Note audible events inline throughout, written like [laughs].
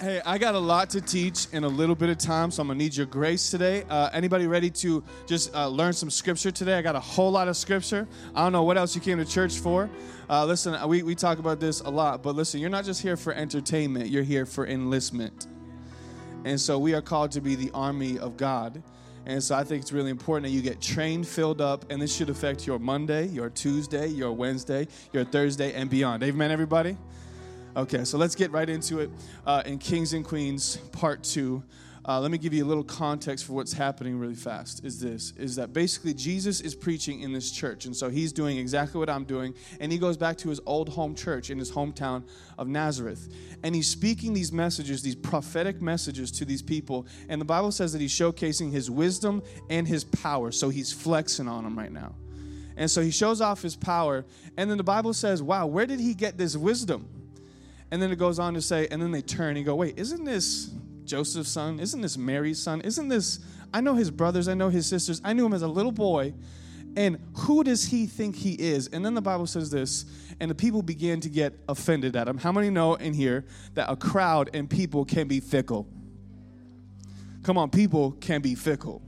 Hey, I got a lot to teach in a little bit of time, so I'm gonna need your grace today. Uh, anybody ready to just uh, learn some scripture today? I got a whole lot of scripture. I don't know what else you came to church for. Uh, listen, we, we talk about this a lot, but listen, you're not just here for entertainment, you're here for enlistment. And so we are called to be the army of God. And so I think it's really important that you get trained, filled up, and this should affect your Monday, your Tuesday, your Wednesday, your Thursday, and beyond. Amen, everybody? Okay, so let's get right into it uh, in Kings and Queens Part Two. Uh, let me give you a little context for what's happening really fast. Is this is that basically Jesus is preaching in this church, and so he's doing exactly what I'm doing, and he goes back to his old home church in his hometown of Nazareth, and he's speaking these messages, these prophetic messages to these people, and the Bible says that he's showcasing his wisdom and his power, so he's flexing on them right now, and so he shows off his power, and then the Bible says, "Wow, where did he get this wisdom?" And then it goes on to say, and then they turn and go, wait, isn't this Joseph's son? Isn't this Mary's son? Isn't this, I know his brothers, I know his sisters, I knew him as a little boy. And who does he think he is? And then the Bible says this, and the people began to get offended at him. How many know in here that a crowd and people can be fickle? Come on, people can be fickle.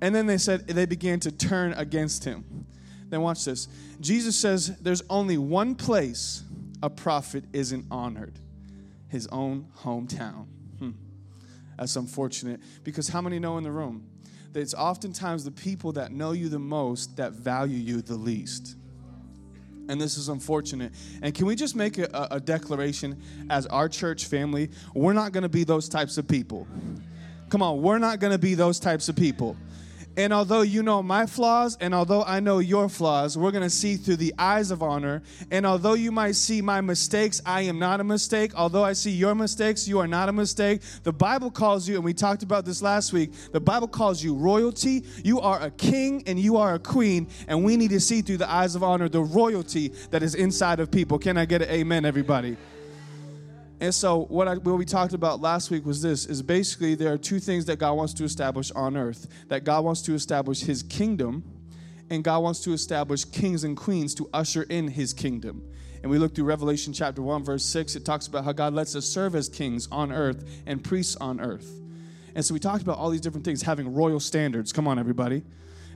And then they said they began to turn against him. Then watch this. Jesus says there's only one place a prophet isn't honored his own hometown. Hmm. That's unfortunate because how many know in the room that it's oftentimes the people that know you the most that value you the least? And this is unfortunate. And can we just make a, a declaration as our church family? We're not going to be those types of people. Come on, we're not going to be those types of people. And although you know my flaws, and although I know your flaws, we're going to see through the eyes of honor. And although you might see my mistakes, I am not a mistake. Although I see your mistakes, you are not a mistake. The Bible calls you, and we talked about this last week, the Bible calls you royalty. You are a king and you are a queen, and we need to see through the eyes of honor the royalty that is inside of people. Can I get an amen, everybody? And so what, I, what we talked about last week was this is basically there are two things that God wants to establish on earth. That God wants to establish his kingdom and God wants to establish kings and queens to usher in his kingdom. And we look through Revelation chapter 1 verse 6 it talks about how God lets us serve as kings on earth and priests on earth. And so we talked about all these different things having royal standards. Come on everybody.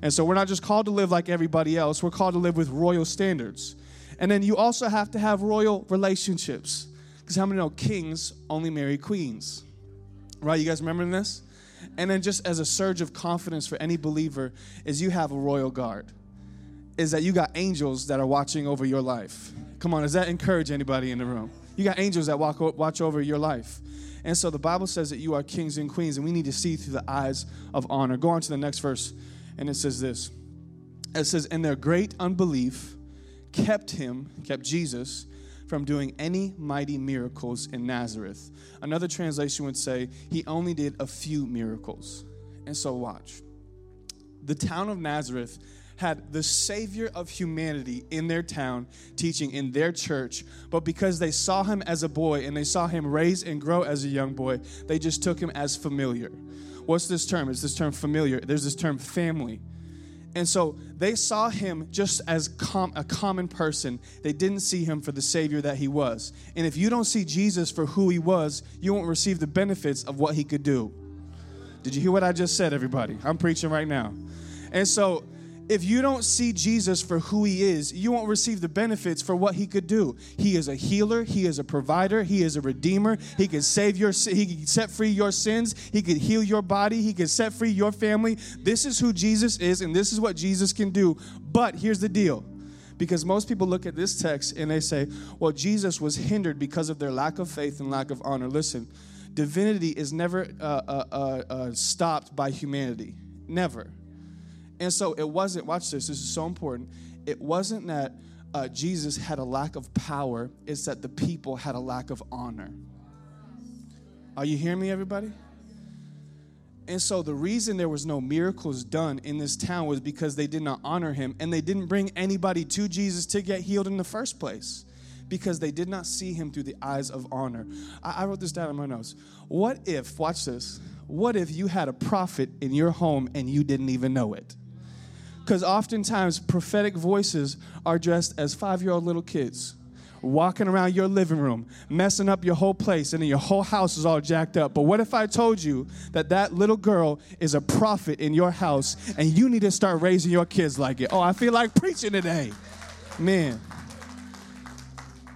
And so we're not just called to live like everybody else, we're called to live with royal standards. And then you also have to have royal relationships. Because how many know kings only marry queens? Right? You guys remember this? And then, just as a surge of confidence for any believer, is you have a royal guard. Is that you got angels that are watching over your life? Come on, does that encourage anybody in the room? You got angels that walk, watch over your life. And so the Bible says that you are kings and queens, and we need to see through the eyes of honor. Go on to the next verse, and it says this It says, And their great unbelief kept him, kept Jesus, from doing any mighty miracles in Nazareth. Another translation would say he only did a few miracles. And so, watch. The town of Nazareth had the Savior of humanity in their town teaching in their church, but because they saw him as a boy and they saw him raise and grow as a young boy, they just took him as familiar. What's this term? Is this term familiar? There's this term family. And so they saw him just as com- a common person. They didn't see him for the Savior that he was. And if you don't see Jesus for who he was, you won't receive the benefits of what he could do. Did you hear what I just said, everybody? I'm preaching right now. And so if you don't see Jesus for who he is, you won't receive the benefits for what he could do. He is a healer, he is a provider, he is a redeemer. He can save your he can set free your sins, he can heal your body, he can set free your family. This is who Jesus is and this is what Jesus can do. But here's the deal. Because most people look at this text and they say, well, Jesus was hindered because of their lack of faith and lack of honor. Listen, divinity is never uh, uh, uh, uh stopped by humanity. Never. And so it wasn't, watch this, this is so important. It wasn't that uh, Jesus had a lack of power, it's that the people had a lack of honor. Are you hearing me, everybody? And so the reason there was no miracles done in this town was because they did not honor him and they didn't bring anybody to Jesus to get healed in the first place because they did not see him through the eyes of honor. I, I wrote this down in my notes. What if, watch this, what if you had a prophet in your home and you didn't even know it? Because oftentimes prophetic voices are dressed as five year old little kids walking around your living room, messing up your whole place, and then your whole house is all jacked up. But what if I told you that that little girl is a prophet in your house and you need to start raising your kids like it? Oh, I feel like preaching today. Man.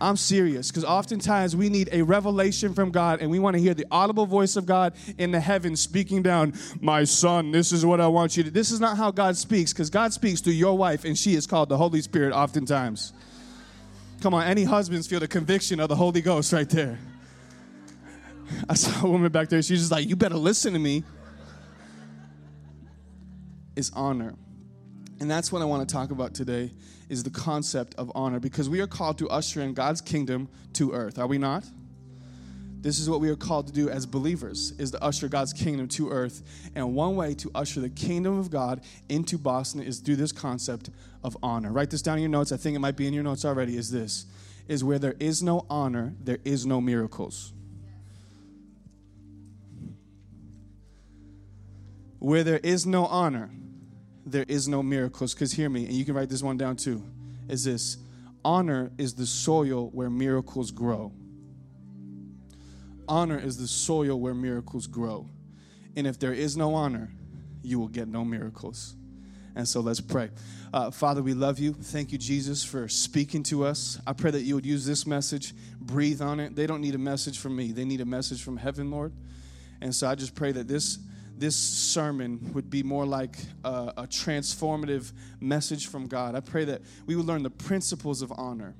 I'm serious because oftentimes we need a revelation from God and we want to hear the audible voice of God in the heavens speaking down, My son, this is what I want you to. This is not how God speaks because God speaks through your wife and she is called the Holy Spirit oftentimes. Come on, any husbands feel the conviction of the Holy Ghost right there. I saw a woman back there, she's just like, You better listen to me. It's honor. And that's what I want to talk about today is the concept of honor because we are called to usher in God's kingdom to earth. Are we not? This is what we are called to do as believers is to usher God's kingdom to earth. And one way to usher the kingdom of God into Boston is through this concept of honor. Write this down in your notes. I think it might be in your notes already is this is where there is no honor, there is no miracles. Where there is no honor, there is no miracles. Because hear me, and you can write this one down too, is this honor is the soil where miracles grow. Honor is the soil where miracles grow. And if there is no honor, you will get no miracles. And so let's pray. Uh, Father, we love you. Thank you, Jesus, for speaking to us. I pray that you would use this message, breathe on it. They don't need a message from me, they need a message from heaven, Lord. And so I just pray that this this sermon would be more like a, a, transformative message from God. I pray that we would learn the principles of honor.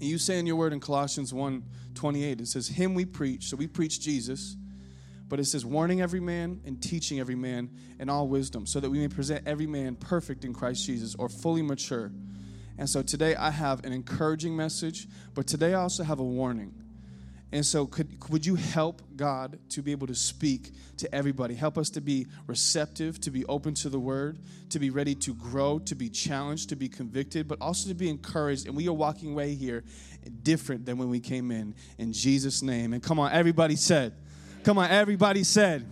And you say in your word in Colossians 1 28, it says, Him we preach. So we preach Jesus. But it says, warning every man and teaching every man in all wisdom, so that we may present every man perfect in Christ Jesus or fully mature. And so today I have an encouraging message, but today I also have a warning. And so, could, would you help God to be able to speak to everybody? Help us to be receptive, to be open to the word, to be ready to grow, to be challenged, to be convicted, but also to be encouraged. And we are walking away here different than when we came in. In Jesus' name. And come on, everybody said. Come on, everybody said.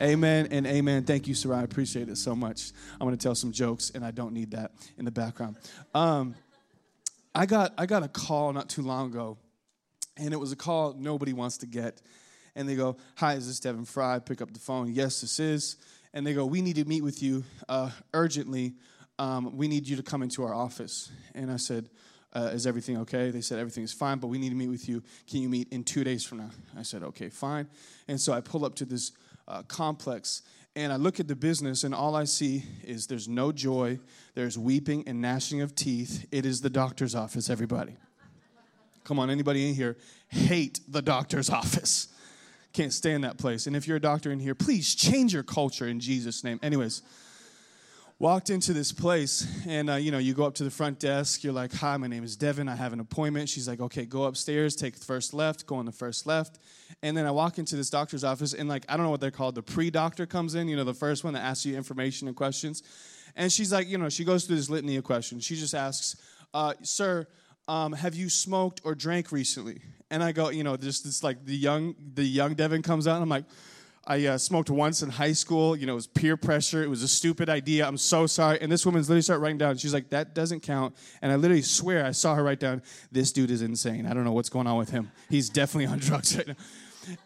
Amen and amen. Thank you, Sarai. I appreciate it so much. I'm going to tell some jokes, and I don't need that in the background. Um, I got I got a call not too long ago and it was a call nobody wants to get. And they go, Hi, is this Devon Frye? Pick up the phone. Yes, this is. And they go, We need to meet with you uh, urgently. Um, we need you to come into our office. And I said, uh, Is everything okay? They said, Everything is fine, but we need to meet with you. Can you meet in two days from now? I said, Okay, fine. And so I pull up to this uh, complex and I look at the business, and all I see is there's no joy, there's weeping and gnashing of teeth. It is the doctor's office, everybody. Come on, anybody in here hate the doctor's office? Can't stand that place. And if you're a doctor in here, please change your culture in Jesus' name. Anyways, walked into this place and uh, you know you go up to the front desk you're like hi my name is devon i have an appointment she's like okay go upstairs take the first left go on the first left and then i walk into this doctor's office and like i don't know what they're called the pre-doctor comes in you know the first one that asks you information and questions and she's like you know she goes through this litany of questions she just asks uh, sir um, have you smoked or drank recently? And I go, you know, just this like the young the young Devon comes out. I'm like, I uh, smoked once in high school. You know, it was peer pressure. It was a stupid idea. I'm so sorry. And this woman's literally start writing down. She's like, that doesn't count. And I literally swear I saw her write down, this dude is insane. I don't know what's going on with him. He's definitely on drugs right now.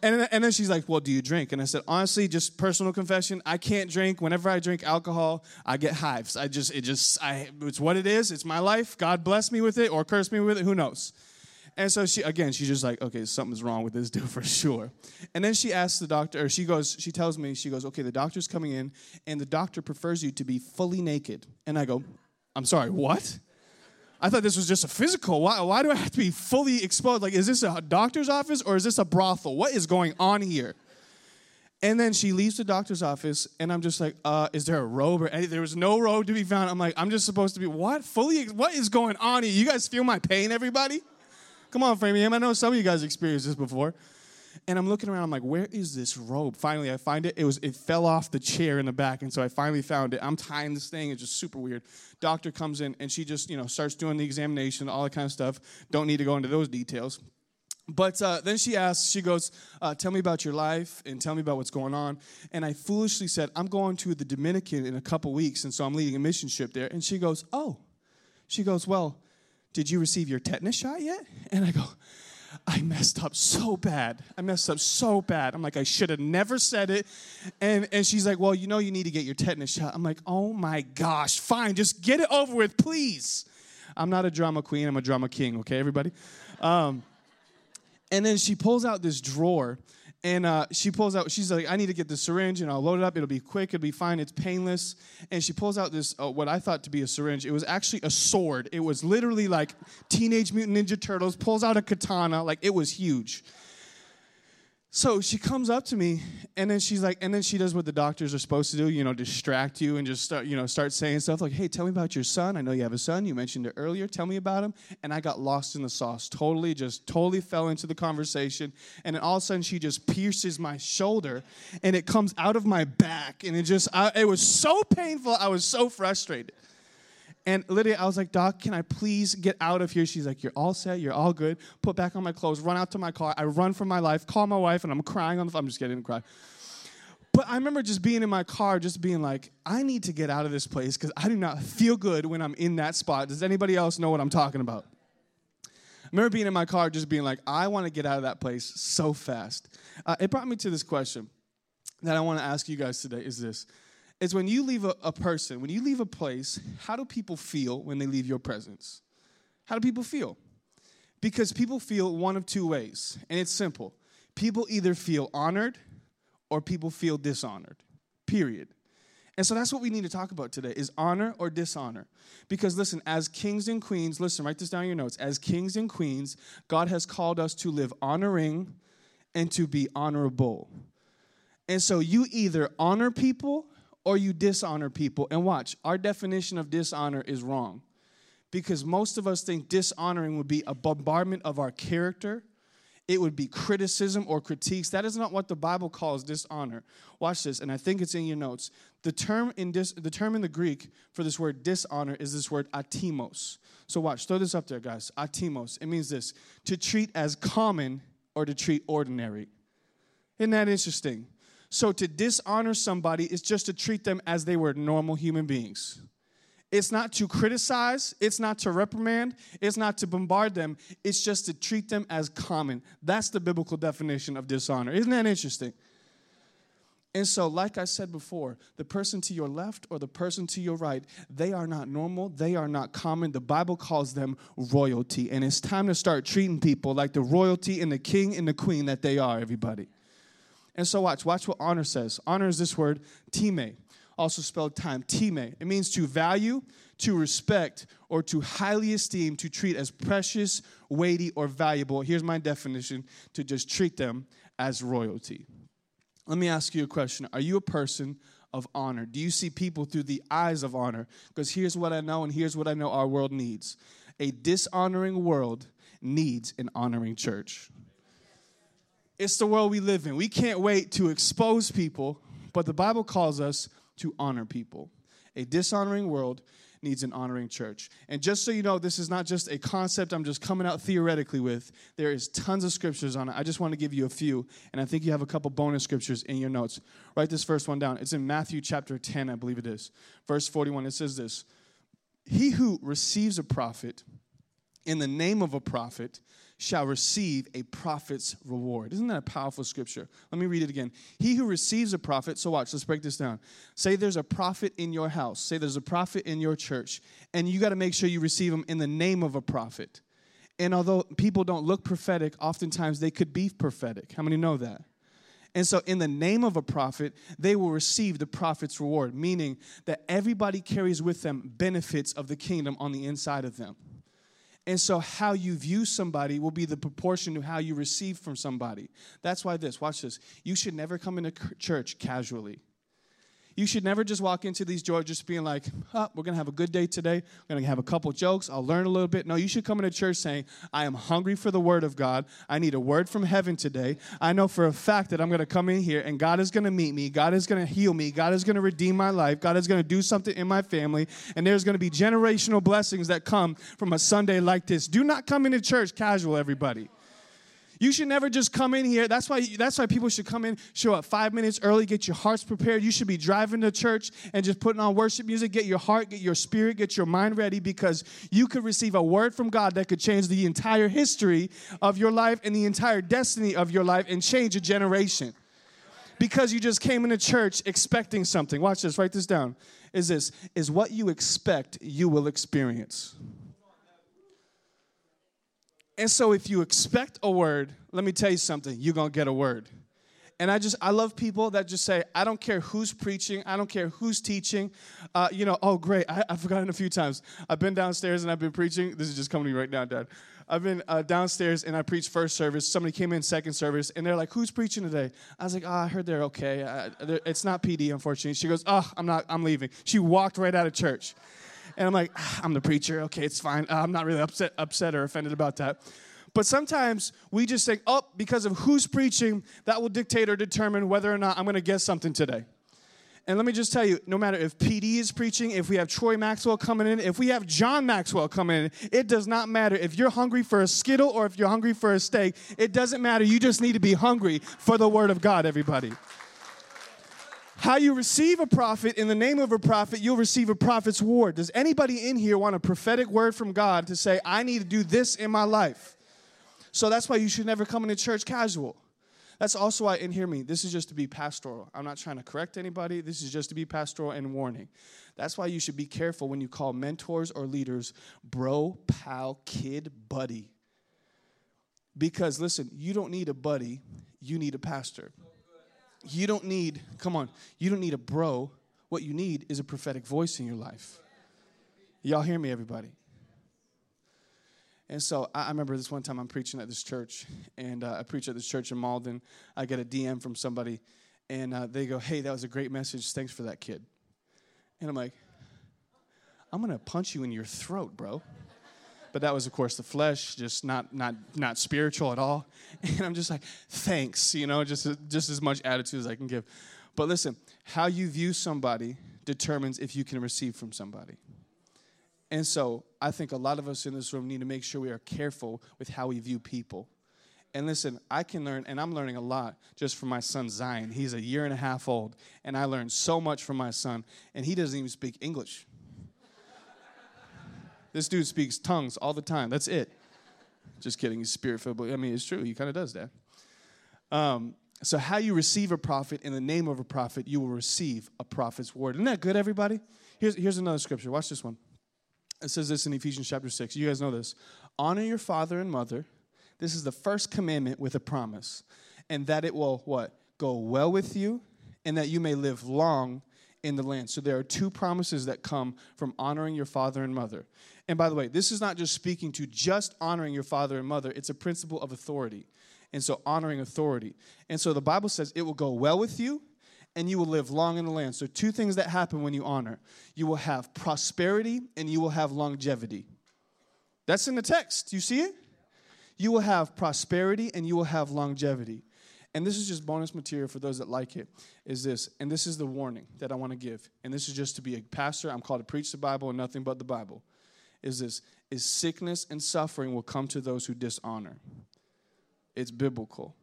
And, and then she's like, Well, do you drink? And I said, Honestly, just personal confession, I can't drink. Whenever I drink alcohol, I get hives. I just, it just, I, it's what it is. It's my life. God bless me with it or curse me with it. Who knows? And so she, again, she's just like, Okay, something's wrong with this [laughs] dude for sure. And then she asks the doctor, or she goes, she tells me, she goes, Okay, the doctor's coming in, and the doctor prefers you to be fully naked. And I go, I'm sorry, what? I thought this was just a physical. Why, why do I have to be fully exposed? Like, is this a doctor's office or is this a brothel? What is going on here? And then she leaves the doctor's office, and I'm just like, uh, is there a robe or anything? There was no robe to be found. I'm like, I'm just supposed to be, what? Fully, what is going on here? You guys feel my pain, everybody? Come on, Framingham. I know some of you guys experienced this before. And I'm looking around, I'm like, where is this robe? Finally, I find it. It was it fell off the chair in the back, and so I finally found it. I'm tying this thing, it's just super weird. Doctor comes in and she just, you know, starts doing the examination, all that kind of stuff. Don't need to go into those details. But uh, then she asks, she goes, uh, Tell me about your life and tell me about what's going on. And I foolishly said, I'm going to the Dominican in a couple weeks, and so I'm leading a mission trip there. And she goes, Oh. She goes, Well, Did you receive your tetanus shot yet? And I go, I messed up so bad. I messed up so bad. I'm like, I should have never said it. And, and she's like, Well, you know, you need to get your tetanus shot. I'm like, Oh my gosh, fine, just get it over with, please. I'm not a drama queen, I'm a drama king, okay, everybody? Um, and then she pulls out this drawer and uh, she pulls out, she's like, I need to get the syringe and I'll load it up. It'll be quick, it'll be fine, it's painless. And she pulls out this, uh, what I thought to be a syringe. It was actually a sword. It was literally like Teenage Mutant Ninja Turtles, pulls out a katana, like it was huge. So she comes up to me and then she's like, and then she does what the doctors are supposed to do, you know, distract you and just start, you know, start saying stuff like, hey, tell me about your son. I know you have a son. You mentioned it earlier. Tell me about him. And I got lost in the sauce, totally, just totally fell into the conversation. And then all of a sudden she just pierces my shoulder and it comes out of my back. And it just, I, it was so painful. I was so frustrated. And Lydia, I was like, Doc, can I please get out of here? She's like, You're all set, you're all good. Put back on my clothes, run out to my car. I run for my life, call my wife, and I'm crying on the phone. I'm just kidding, cry. But I remember just being in my car, just being like, I need to get out of this place because I do not feel good when I'm in that spot. Does anybody else know what I'm talking about? I remember being in my car, just being like, I want to get out of that place so fast. Uh, it brought me to this question that I want to ask you guys today is this is when you leave a, a, person, when you leave a place, how do people feel when they leave your presence? How do people feel? Because people feel one of two ways, and it's simple. People either feel honored or people feel dishonored. Period. And so that's what we need to talk about today is honor or dishonor. Because listen, as kings and queens, listen, write this down in your notes. As kings and queens, God has called us to live honoring and to be honorable. And so you either honor people or you dishonor people. And watch, our definition of dishonor is wrong because most of us think dishonoring would be a bombardment of our character. It would be criticism or critiques. That is not what the Bible calls dishonor. Watch this, and I think it's in your notes. The term in dis, the term in the Greek for this word dishonor is this word atimos. So watch, throw this up there, guys. Atimos. It means this: to treat as common or to treat ordinary. Isn't that interesting? So to dishonor somebody is just to treat them as they were normal human beings. It's not to criticize, it's not to reprimand, it's not to bombard them, it's just to treat them as common. That's the biblical definition of dishonor. Isn't that interesting? And so, like I said before, the person to your left or the person to your right, they are not normal, they are not common. The Bible calls them royalty. And it's time to start treating people like the royalty and the king and the queen that they are, everybody. And so watch, watch what honor says. Honor is this word, time, also spelled time, time. It means to value, to respect, or to highly esteem, to treat as precious, weighty, or valuable. Here's my definition to just treat them as royalty. Let me ask you a question Are you a person of honor? Do you see people through the eyes of honor? Because here's what I know, and here's what I know our world needs a dishonoring world needs an honoring church. It's the world we live in. We can't wait to expose people, but the Bible calls us to honor people. A dishonoring world needs an honoring church. And just so you know, this is not just a concept I'm just coming out theoretically with. There is tons of scriptures on it. I just want to give you a few, and I think you have a couple bonus scriptures in your notes. Write this first one down. It's in Matthew chapter 10, I believe it is. Verse 41, it says this He who receives a prophet in the name of a prophet shall receive a prophet's reward. Isn't that a powerful scripture? Let me read it again. He who receives a prophet, so watch, let's break this down. Say there's a prophet in your house, say there's a prophet in your church, and you got to make sure you receive him in the name of a prophet. And although people don't look prophetic, oftentimes they could be prophetic. How many know that? And so, in the name of a prophet, they will receive the prophet's reward, meaning that everybody carries with them benefits of the kingdom on the inside of them. And so, how you view somebody will be the proportion to how you receive from somebody. That's why this, watch this. You should never come into church casually. You should never just walk into these doors just being like, oh, we're going to have a good day today. We're going to have a couple jokes. I'll learn a little bit. No, you should come into church saying, I am hungry for the word of God. I need a word from heaven today. I know for a fact that I'm going to come in here and God is going to meet me. God is going to heal me. God is going to redeem my life. God is going to do something in my family. And there's going to be generational blessings that come from a Sunday like this. Do not come into church casual, everybody. You should never just come in here. That's why that's why people should come in, show up 5 minutes early, get your hearts prepared. You should be driving to church and just putting on worship music, get your heart, get your spirit, get your mind ready because you could receive a word from God that could change the entire history of your life and the entire destiny of your life and change a generation. Because you just came into church expecting something. Watch this, write this down. Is this is what you expect you will experience. And so if you expect a word, let me tell you something, you're going to get a word. And I just, I love people that just say, I don't care who's preaching, I don't care who's teaching. Uh, you know, oh, great, I, have forgotten a few times. I've been downstairs and I've been preaching. This is just coming to me right now, Dad. I've been uh, downstairs and I preached first service. Somebody came in second service and they're like, "Who's preaching today?" I was like, "Oh, I heard they're okay. Uh, they're, it's not PD, unfortunately." She goes, "Oh, I'm not. I'm leaving." She walked right out of church. And I'm like, ah, I'm the preacher. Okay, it's fine. Uh, I'm not really upset, upset or offended about that. But sometimes we just think, oh, because of who's preaching, that will dictate or determine whether or not I'm going to get something today. And let me just tell you, no matter if PD is preaching, if we have Troy Maxwell coming in, if we have John Maxwell coming in, it does not matter. If you're hungry for a Skittle or if you're hungry for a steak, it doesn't matter. You just need to be hungry for the Word of God, everybody. How you receive a prophet in the name of a prophet, you'll receive a prophet's word. Does anybody in here want a prophetic word from God to say, I need to do this in my life? So that's why you should never come into church casual. That's also why, and hear me, this is just to be pastoral. I'm not trying to correct anybody. This is just to be pastoral and warning. That's why you should be careful when you call mentors or leaders bro, pal, kid, buddy. Because listen, you don't need a buddy, you need a pastor. You don't need, come on, you don't need a bro. What you need is a prophetic voice in your life. Y'all hear me, everybody? And so I, remember this one time I'm preaching at this church, and uh, I preach at this church in Malden. I get a DM from somebody, and uh, they go, Hey, that was a great message. Thanks for that, kid. And I'm like, I'm going to punch you in your throat, bro. But that was, of course, the flesh, just not, not, not spiritual at all. [laughs] And I'm just like, thanks, you know, just, just as much attitude as I can give. But listen, how you view somebody determines if you can receive from somebody. And so I think a lot of us in this room need to make sure we are careful with how we view people. And listen, I can learn, and I'm learning a lot just from my son Zion. He's a year and a half old, and I learned so much from my son, and he doesn't even speak English. This dude speaks tongues all the time. That's it. Just kidding. He's spirit filled, I mean, it's true. He kind of does that. Um, so, how you receive a prophet in the name of a prophet, you will receive a prophet's word. Isn't that good, everybody? Here's, here's another scripture. Watch this one. It says this in Ephesians chapter 6. You guys know this. Honor your father and mother. This is the first commandment with a promise. And that it will what? Go well with you and that you may live long in the land. So there are two promises that come from honoring your father and mother. And by the way, this is not just speaking to just honoring your father and mother, it's a principle of authority. And so honoring authority. And so the Bible says it will go well with you and you will live long in the land. So, two things that happen when you honor you will have prosperity and you will have longevity. That's in the text. You see it? You will have prosperity and you will have longevity. And this is just bonus material for those that like it. Is this, and this is the warning that I want to give. And this is just to be a pastor. I'm called to preach the Bible and nothing but the Bible. Is this, is sickness and suffering will come to those who dishonor. It's biblical.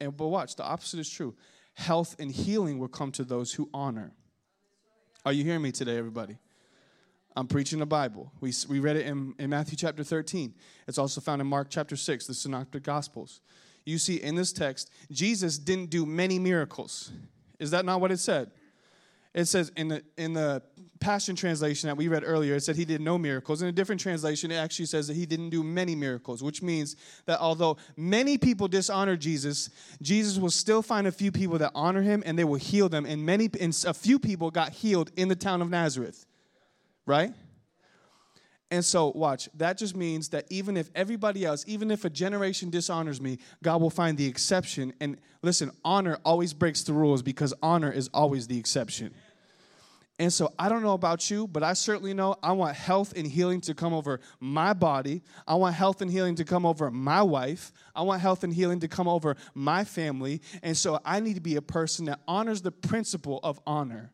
And but watch, the opposite is true health and healing will come to those who honor. Are you hearing me today, everybody? I'm preaching the Bible. We, we read it in, in Matthew chapter 13. It's also found in Mark chapter 6, the Synoptic Gospels. You see, in this text, Jesus didn't do many miracles. Is that not what it said? It says in the, in the Passion Translation that we read earlier, it said he did no miracles. In a different translation, it actually says that he didn't do many miracles, which means that although many people dishonor Jesus, Jesus will still find a few people that honor him and they will heal them. And many, and a few people got healed in the town of Nazareth, right? And so, watch, that just means that even if everybody else, even if a generation dishonors me, God will find the exception. And listen, honor always breaks the rules because honor is always the exception. And so I don't know about you, but I certainly know I want health and healing to come over my body. I want health and healing to come over my wife. I want health and healing to come over my family. And so I need to be a person that honors the principle of honor.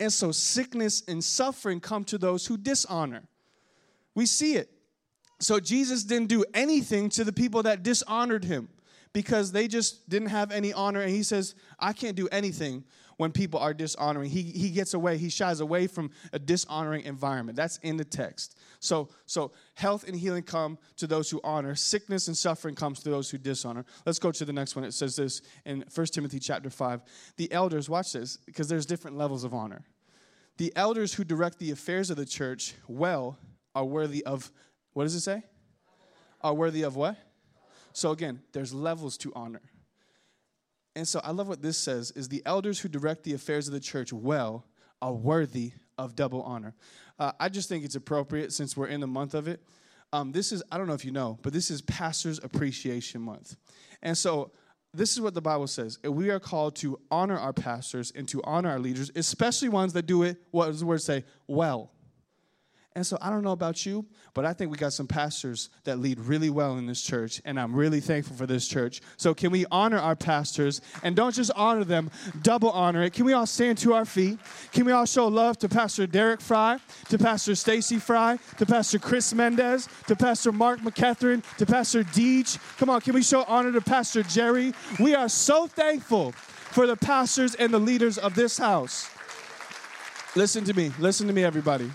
And so sickness and suffering come to those who dishonor. We see it. So Jesus didn't do anything to the people that dishonored him because they just didn't have any honor. And he says, I can't do anything when people are dishonoring. He, he gets away, he shies away from a dishonoring environment. That's in the text. So, so health and healing come to those who honor. Sickness and suffering comes to those who dishonor. Let's go to the next one. It says this in 1 Timothy chapter 5. The elders, watch this, because there's different levels of honor. The elders who direct the affairs of the church well are worthy of, what does it say? Are worthy of what? So again, there's levels to honor. And so I love what this says is the elders who direct the affairs of the church well are worthy of double honor. Uh, I just think it's appropriate since we're in the month of it. Um, this is, I don't know if you know, but this is Pastors Appreciation Month. And so this is what the Bible says. We are called to honor our pastors and to honor our leaders, especially ones that do it, what does the word say? Well. And so I don't know about you, but I think we got some pastors that lead really well in this church, and I'm really thankful for this church. So can we honor our pastors and don't just honor them, double honor it? Can we all stand to our feet? Can we all show love to Pastor Derek Frye, to Pastor Stacy Frye, to Pastor Chris Mendez, to Pastor Mark McCatherine, to Pastor Deej? Come on, can we show honor to Pastor Jerry? We are so thankful for the pastors and the leaders of this house. Listen to me. Listen to me, everybody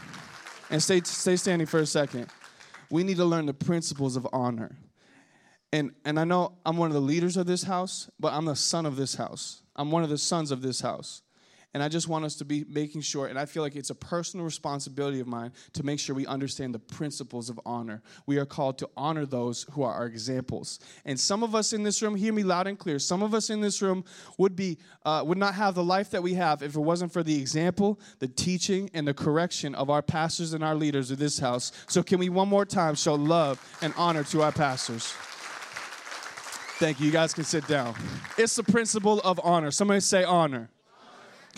and stay, stay standing for a second. We need to learn the principles of honor. And, and I know I'm one of the leaders of this house, but I'm the son of this house. I'm one of the sons of this house. And I just want us to be making sure, and I feel like it's a personal responsibility of mine to make sure we understand the principles of honor. We are called to honor those who are our examples. And some of us in this room, hear me loud and clear, some of us in this room would, be, uh, would not have the life that we have if it wasn't for the example, the teaching, and the correction of our pastors and our leaders of this house. So, can we one more time show love and honor to our pastors? Thank you. You guys can sit down. It's the principle of honor. Somebody say honor.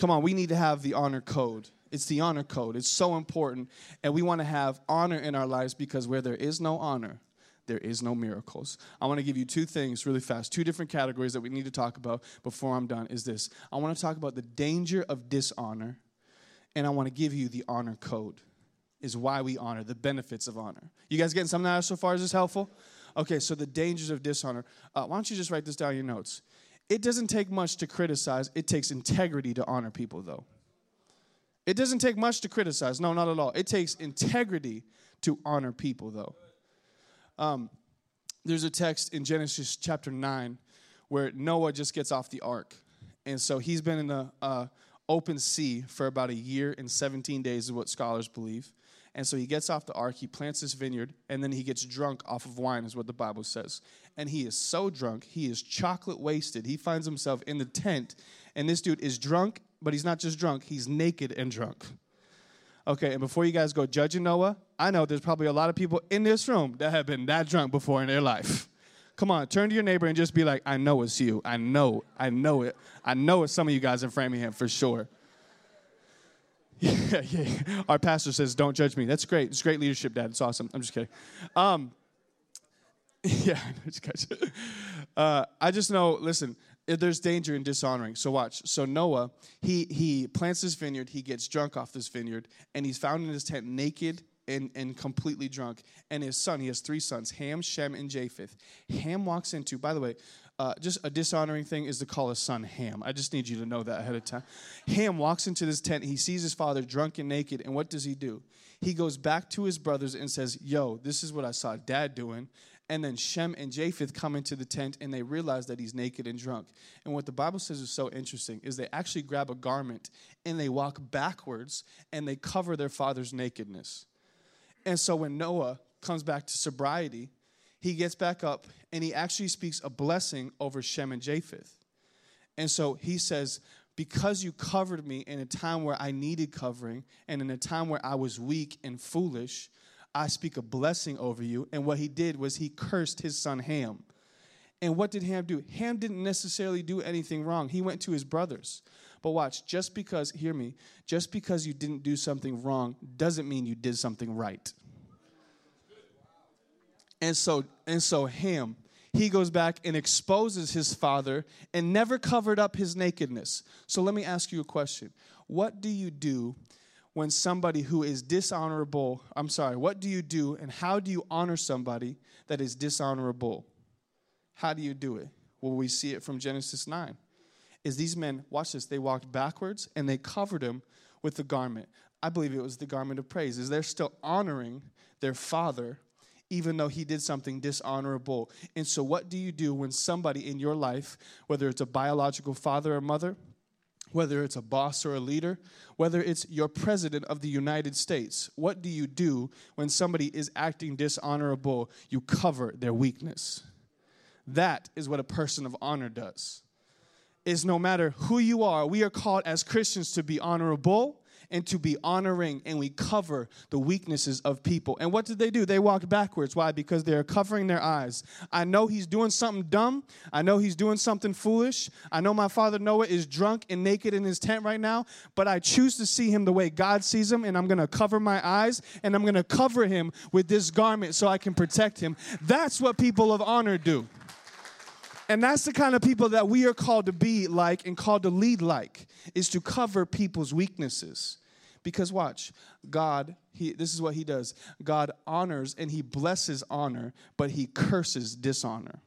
Come on, we need to have the honor code. It's the honor code. It's so important. And we want to have honor in our lives because where there is no honor, there is no miracles. I want to give you two things really fast, two different categories that we need to talk about before I'm done. Is this I want to talk about the danger of dishonor, and I want to give you the honor code, is why we honor, the benefits of honor. You guys getting something out of so far? Is this helpful? Okay, so the dangers of dishonor. Uh, why don't you just write this down in your notes? It doesn't take much to criticize, it takes integrity to honor people, though. It doesn't take much to criticize. No, not at all. It takes integrity to honor people, though. Um, there's a text in Genesis chapter 9 where Noah just gets off the ark. And so he's been in the uh, open sea for about a year and 17 days, is what scholars believe. And so he gets off the ark, he plants this vineyard, and then he gets drunk off of wine, is what the Bible says. And he is so drunk, he is chocolate wasted. He finds himself in the tent, and this dude is drunk, but he's not just drunk, he's naked and drunk. Okay, and before you guys go judging Noah, I know there's probably a lot of people in this room that have been that drunk before in their life. Come on, turn to your neighbor and just be like, I know it's you. I know, I know it. I know it's some of you guys in Framingham for sure. [laughs] Yeah, yeah. Our pastor says, "Don't judge me." That's great. It's great leadership, Dad. It's awesome. I'm just kidding. Um, [laughs] yeah, [laughs] uh, I just know. Listen, there's danger in dishonoring. So watch. So Noah, he he plants this vineyard. He gets drunk off this vineyard, and he's found in his tent naked and, and completely drunk. And his son, he has three sons, Ham, Shem, and Japheth. Ham walks into. By the way, uh, just a dishonoring thing is to call his son Ham. I just need you to know that ahead of time. Ham walks into this tent. He sees his father drunk and naked. And what does he do? He goes back to his brothers and says, Yo, this is what I saw dad doing. And then Shem and Japheth come into the tent and they realize that he's naked and drunk. And what the Bible says is so interesting is they actually grab a garment and they walk backwards and they cover their father's nakedness. And so when Noah comes back to sobriety, he gets back up and he actually speaks a blessing over Shem and Japheth. And so he says, Because you covered me in a time where I needed covering and in a time where I was weak and foolish, I speak a blessing over you. And what he did was he cursed his son Ham. And what did Ham do? Ham didn't necessarily do anything wrong. He went to his brothers. But watch, just because, hear me, just because you didn't do something wrong doesn't mean you did something right. And so, and so Ham, he goes back and exposes his father and never covered up his nakedness. So let me ask you a question. What do you do when somebody who is dishonorable, I'm sorry, what do you do and how do you honor somebody that is dishonorable? How do you do it? Well, we see it from Genesis 9. Is these men, watch this, they walked backwards and they covered him with the garment. I believe it was the garment of praise. Is they're still honoring their father even though he did something dishonorable. And so, what do you do when somebody in your life, whether it's a biological father or mother, whether it's a boss or a leader, whether it's your president of the United States, what do you do when somebody is acting dishonorable? You cover their weakness. That is what a person of honor does. Is no matter who you are, we are called as Christians to be honorable and to be honoring, and we cover the weaknesses of people. And what did they do? They walked backwards. Why? Because they're covering their eyes. I know he's doing something dumb. I know he's doing something foolish. I know my father Noah is drunk and naked in his tent right now, but I choose to see him the way God sees him, and I'm gonna cover my eyes and I'm gonna cover him with this garment so I can protect him. That's what people of honor do. And that's the kind of people that we are called to be like and called to lead like, is to cover people's weaknesses. Because watch, God, he, this is what he does God honors and he blesses honor, but he curses dishonor.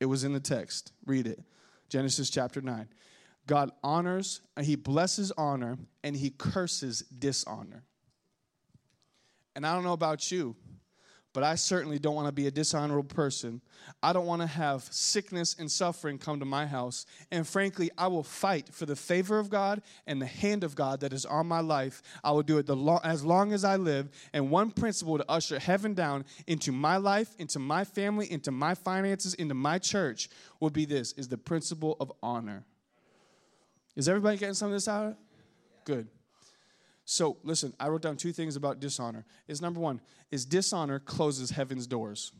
It was in the text. Read it. Genesis chapter 9. God honors, and he blesses honor, and he curses dishonor. And I don't know about you, but I certainly don't want to be a dishonorable person. I don't want to have sickness and suffering come to my house. And frankly, I will fight for the favor of God and the hand of God that is on my life. I will do it lo- as long as I live. And one principle to usher heaven down into my life, into my family, into my finances, into my church will be this is the principle of honor. Is everybody getting some of this out? Good. So listen, I wrote down two things about dishonor. Is number one, is dishonor closes heaven's doors.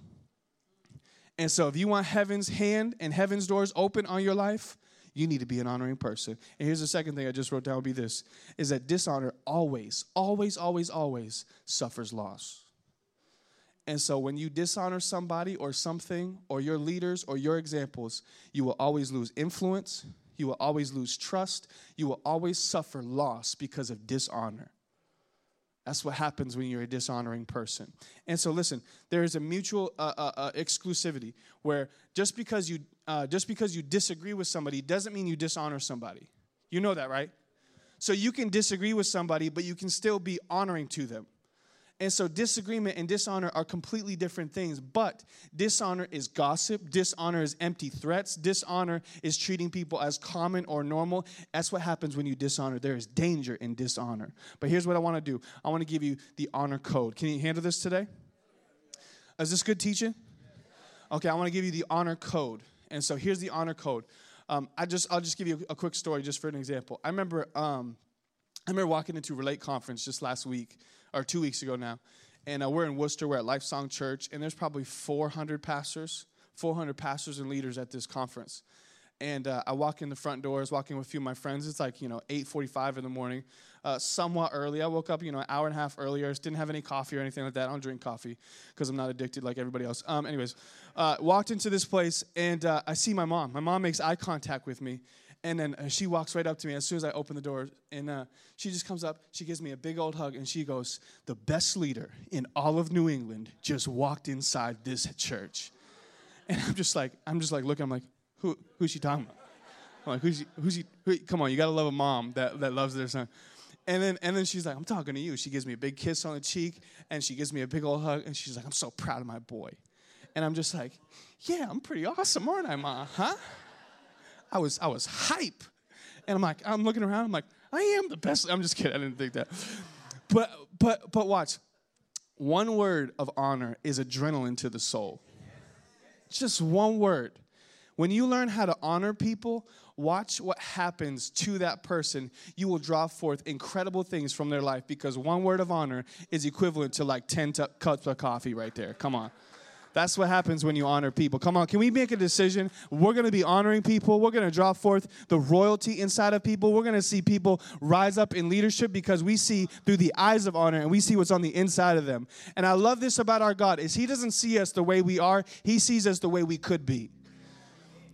And so if you want heaven's hand and heaven's doors open on your life, you need to be an honoring person. And here's the second thing I just wrote down would be this is that dishonor always, always, always, always suffers loss. And so when you dishonor somebody or something or your leaders or your examples, you will always lose influence, you will always lose trust. You will always suffer loss because of dishonor. That's what happens when you're a dishonoring person. And so, listen, there is a mutual uh, uh, uh, exclusivity where just because you uh, just because you disagree with somebody doesn't mean you dishonor somebody. You know that, right? So you can disagree with somebody, but you can still be honoring to them. And so disagreement and dishonor are completely different things, but dishonor is gossip, dishonor is empty threats, dishonor is treating people as common or normal. That's what happens when you dishonor. There is danger in dishonor. But here's what I want to do I want to give you the honor code. Can you handle this today? Is this good teaching? Okay, I want to give you the honor code. And so here's the honor code. Um, I just I'll just give you a, quick story just for an example. I remember um, I remember walking into Relate conference just last week or two weeks ago now. And uh, we're in Worcester, we're at Lifesong Church, and there's probably 400 pastors, 400 pastors and leaders at this conference. And uh, I walk in the front doors, walking with a few of my friends. It's like, you know, 8.45 in the morning, uh, somewhat early. I woke up, you know, an hour and a half earlier. Just Didn't have any coffee or anything like that. I don't drink coffee because I'm not addicted like everybody else. Um, anyways, uh, walked into this place, and uh, I see my mom. My mom makes eye contact with me. And then she walks right up to me as soon as I open the door. And uh, she just comes up, she gives me a big old hug, and she goes, The best leader in all of New England just walked inside this church. And I'm just like, I'm just like looking, I'm like, Who, who's she talking about? I'm like, who's she, who's she, who, come on, you gotta love a mom that, that loves their son. And then, and then she's like, I'm talking to you. She gives me a big kiss on the cheek, and she gives me a big old hug, and she's like, I'm so proud of my boy. And I'm just like, yeah, I'm pretty awesome, aren't I, Ma? Huh? I was I was hype. And I'm like, I'm looking around, I'm like, I am the best. I'm just kidding, I didn't think that. But but but watch. One word of honor is adrenaline to the soul. Just one word. When you learn how to honor people, watch what happens to that person. You will draw forth incredible things from their life because one word of honor is equivalent to like 10 t- cups of coffee right there. Come on. That's what happens when you honor people. Come on, can we make a decision? We're going to be honoring people. We're going to draw forth the royalty inside of people. We're going to see people rise up in leadership because we see through the eyes of honor and we see what's on the inside of them. And I love this about our God is he doesn't see us the way we are. He sees us the way we could be.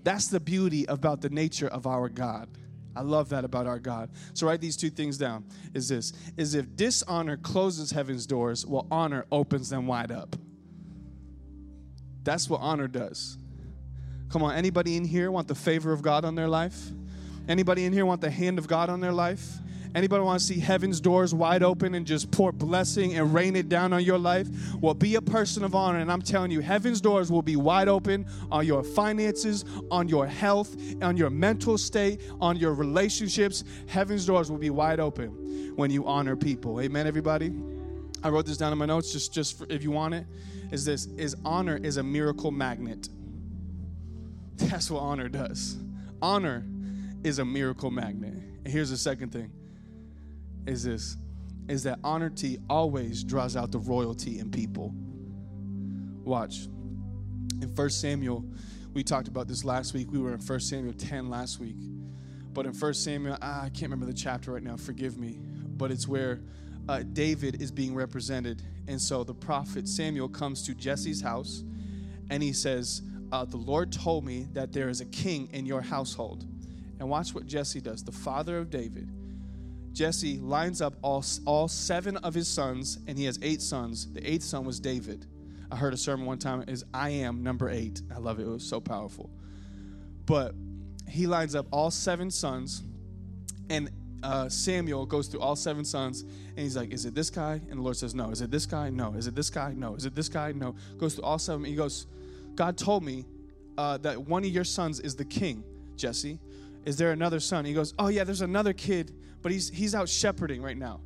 That's the beauty about the nature of our God. I love that about our God. So write these two things down. Is this is if dishonor closes heaven's doors, well honor opens them wide up. That's what honor does. Come on, anybody in here want the favor of God on their life? Anybody in here want the hand of God on their life? Anybody want to see heaven's doors wide open and just pour blessing and rain it down on your life? Well, be a person of honor. And I'm telling you, heaven's doors will be wide open on your finances, on your health, on your mental state, on your relationships. Heaven's doors will be wide open when you honor people. Amen, everybody? I wrote this down in my notes just, just for, if you want it. Is this is honor is a miracle magnet. That's what honor does. Honor is a miracle magnet. And here's the second thing is this is that honesty always draws out the royalty in people. Watch. In 1 Samuel, we talked about this last week. We were in 1 Samuel 10 last week. But in 1 Samuel, ah, I can't remember the chapter right now, forgive me. But it's where uh, David is being represented. And so the prophet Samuel comes to Jesse's house and he says, uh, The Lord told me that there is a king in your household. And watch what Jesse does, the father of David Jesse lines up all, all seven of his sons, and he has eight sons. The eighth son was David. I heard a sermon one time is I am number eight. I love it. It was so powerful. But he lines up all seven sons, and uh, Samuel goes through all seven sons, and he's like, "Is it this guy?" And the Lord says, "No." Is it this guy? No. Is it this guy? No. Is it this guy? No. Goes through all seven. He goes, "God told me uh, that one of your sons is the king, Jesse. Is there another son?" He goes, "Oh yeah, there's another kid but he's he's out shepherding right now.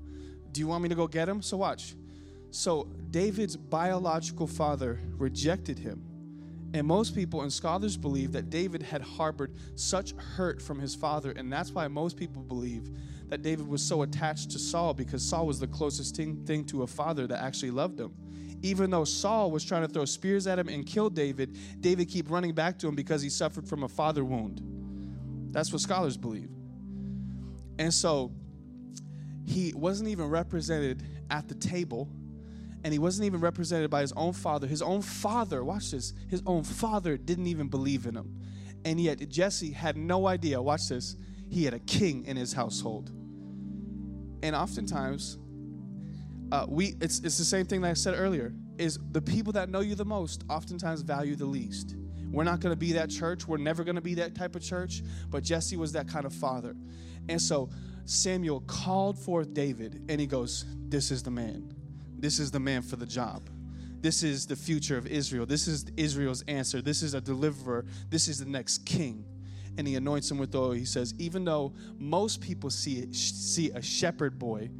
Do you want me to go get him? So watch. So David's biological father rejected him. And most people and scholars believe that David had harbored such hurt from his father, and that's why most people believe that David was so attached to Saul because Saul was the closest thing, thing to a father that actually loved him. Even though Saul was trying to throw spears at him and kill David, David kept running back to him because he suffered from a father wound. That's what scholars believe. And so he wasn't even represented at the table, and he wasn't even represented by his own father. His own father, watch this, his own father didn't even believe in him. And yet Jesse had no idea, watch this, he had a king in his household. And oftentimes, uh, we it's, it's the same thing that I said earlier is the people that know you the most oftentimes value the least. We're not going to be that church. We're never going to be that type of church. But Jesse was that kind of father. And so Samuel called forth David and he goes, This is the man. This is the man for the job. This is the future of Israel. This is Israel's answer. This is a deliverer. This is the next king. And he anoints him with oil. He says, Even though most people see, see a shepherd boy,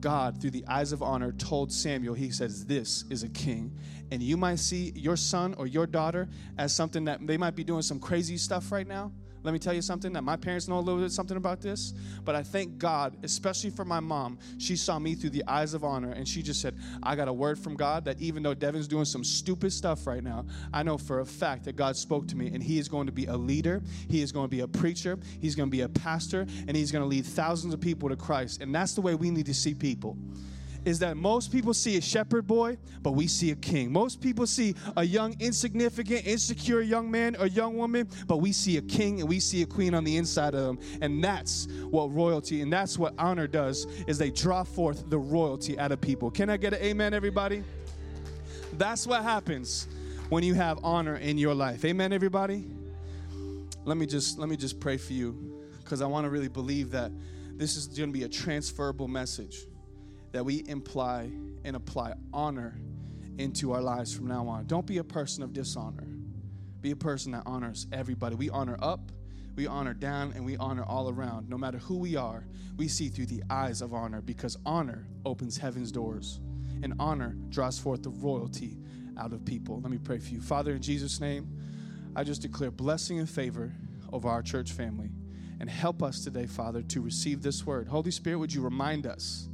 God, through the eyes of honor, told Samuel, He says, This is a king. And you might see your son or your daughter as something that they might be doing some crazy stuff right now let me tell you something that my parents know a little bit something about this, but I thank God, especially for my mom. She saw me through the eyes of honor and she just said, I got a word from God that even though Devon's doing some stupid stuff right now, I know for a fact that God spoke to me and he is going to be a leader, he is going to be a preacher, he's going to be a pastor, and he's going to lead thousands of people to Christ. And that's the way we need to see people is that most people see a shepherd boy, but we see a king. Most people see a young, insignificant, insecure young man or young woman, but we see a king and we see a queen on the inside of them. And that's what royalty and that's what honor does is they draw forth the royalty out of people. Can I get an amen, everybody? That's what happens when you have honor in your life. Amen, everybody? Let me just let me just pray for you because I want to really believe that this is going to be a transferable message that we imply and apply honor into our lives from now on. Don't be a person of dishonor. Be a person that honors everybody. We honor up, we honor down, and we honor all around. No matter who we are, we see through the eyes of honor because honor opens heaven's doors and honor draws forth the royalty out of people. Let me pray for you. Father, in Jesus' name, I just declare blessing and favor over our church family. And help us today, Father, to receive this word. Holy Spirit, would you remind us?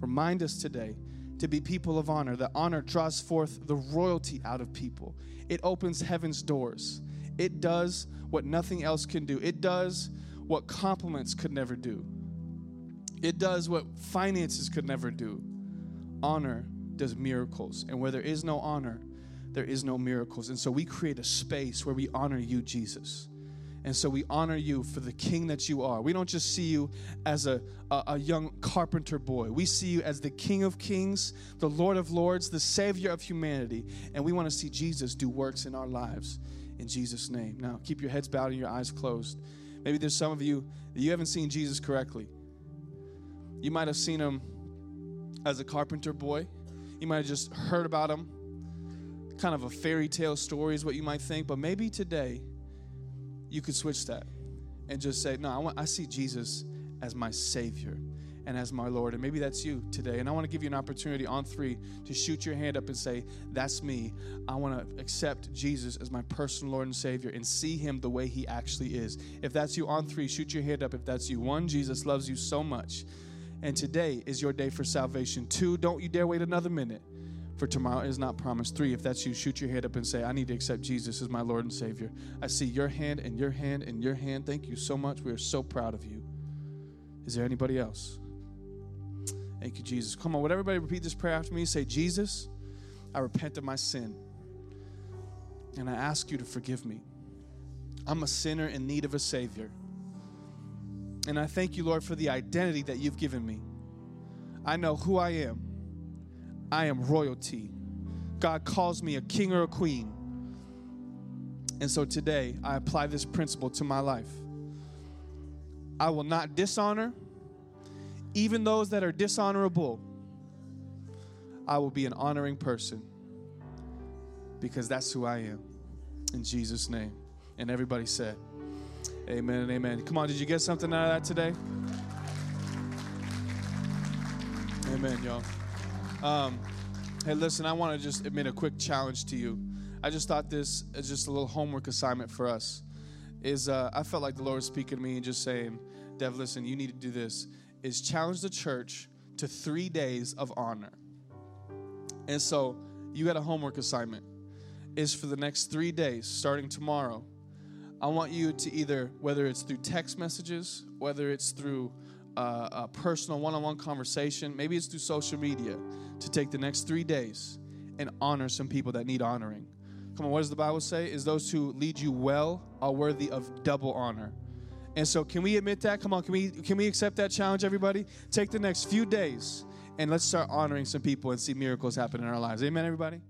Remind us today to be people of honor. That honor draws forth the royalty out of people, it opens heaven's doors. It does what nothing else can do, it does what compliments could never do, it does what finances could never do. Honor does miracles. And where there is no honor, there is no miracles. And so we create a space where we honor you, Jesus. And so we honor you for the king that you are. We don't just see you as a, a, a, young carpenter boy. We see you as the king of kings, the lord of lords, the savior of humanity. And we want to see Jesus do works in our lives in Jesus' name. Now, keep your heads bowed and your eyes closed. Maybe there's some of you that you haven't seen Jesus correctly. You might have seen him as a carpenter boy, you might have just heard about him. Kind of a fairy tale story is what you might think, but maybe today you could switch that and just say, No, I, want, I see Jesus as my Savior and as my Lord. And maybe that's you today. And I want to give you an opportunity on three to shoot your hand up and say, That's me. I want to accept Jesus as my personal Lord and Savior and see Him the way He actually is. If that's you on three, shoot your hand up if that's you. One, Jesus loves you so much. And today is your day for salvation. Two, don't you dare wait another minute for tomorrow is not promised. Three, if that's you, shoot your hand up and say, I need to accept Jesus as my Lord and Savior. I see your hand and your hand and your hand. Thank you so much. We are so proud of you. Is there anybody else? Thank you, Jesus. Come on, would everybody repeat this prayer after me? Say, Jesus, I repent of my sin. And I ask you to forgive me. I'm a sinner in need of a Savior. And I thank you, Lord, for the identity that you've given me. I know who I am. I am royalty. God calls me a king or a queen. And so today, I apply this principle to my life. I will not dishonor, even those that are dishonorable. I will be an honoring person because that's who I am. In Jesus' name. And everybody said, Amen and amen. Come on, did you get something out of that today? Amen, y'all. Um, hey, listen, I want to just admit a quick challenge to you. I just thought this is just a little homework assignment for us. Is uh, I felt like the Lord was speaking to me and just saying, Dev, listen, you need to do this. Is challenge the church to three days of honor. And so you got a homework assignment. Is for the next three days, starting tomorrow. I want you to either, whether it's through text messages, whether it's through uh, a personal one on one conversation, maybe it's through social media, to take the next three days and honor some people that need honoring. Come on, what does the Bible say? Is those who lead you well are worthy of double honor. And so, can we admit that? Come on, can we can we accept that challenge, everybody? Take the next few days and let's start honoring some people and see miracles happen in our lives. Amen, everybody.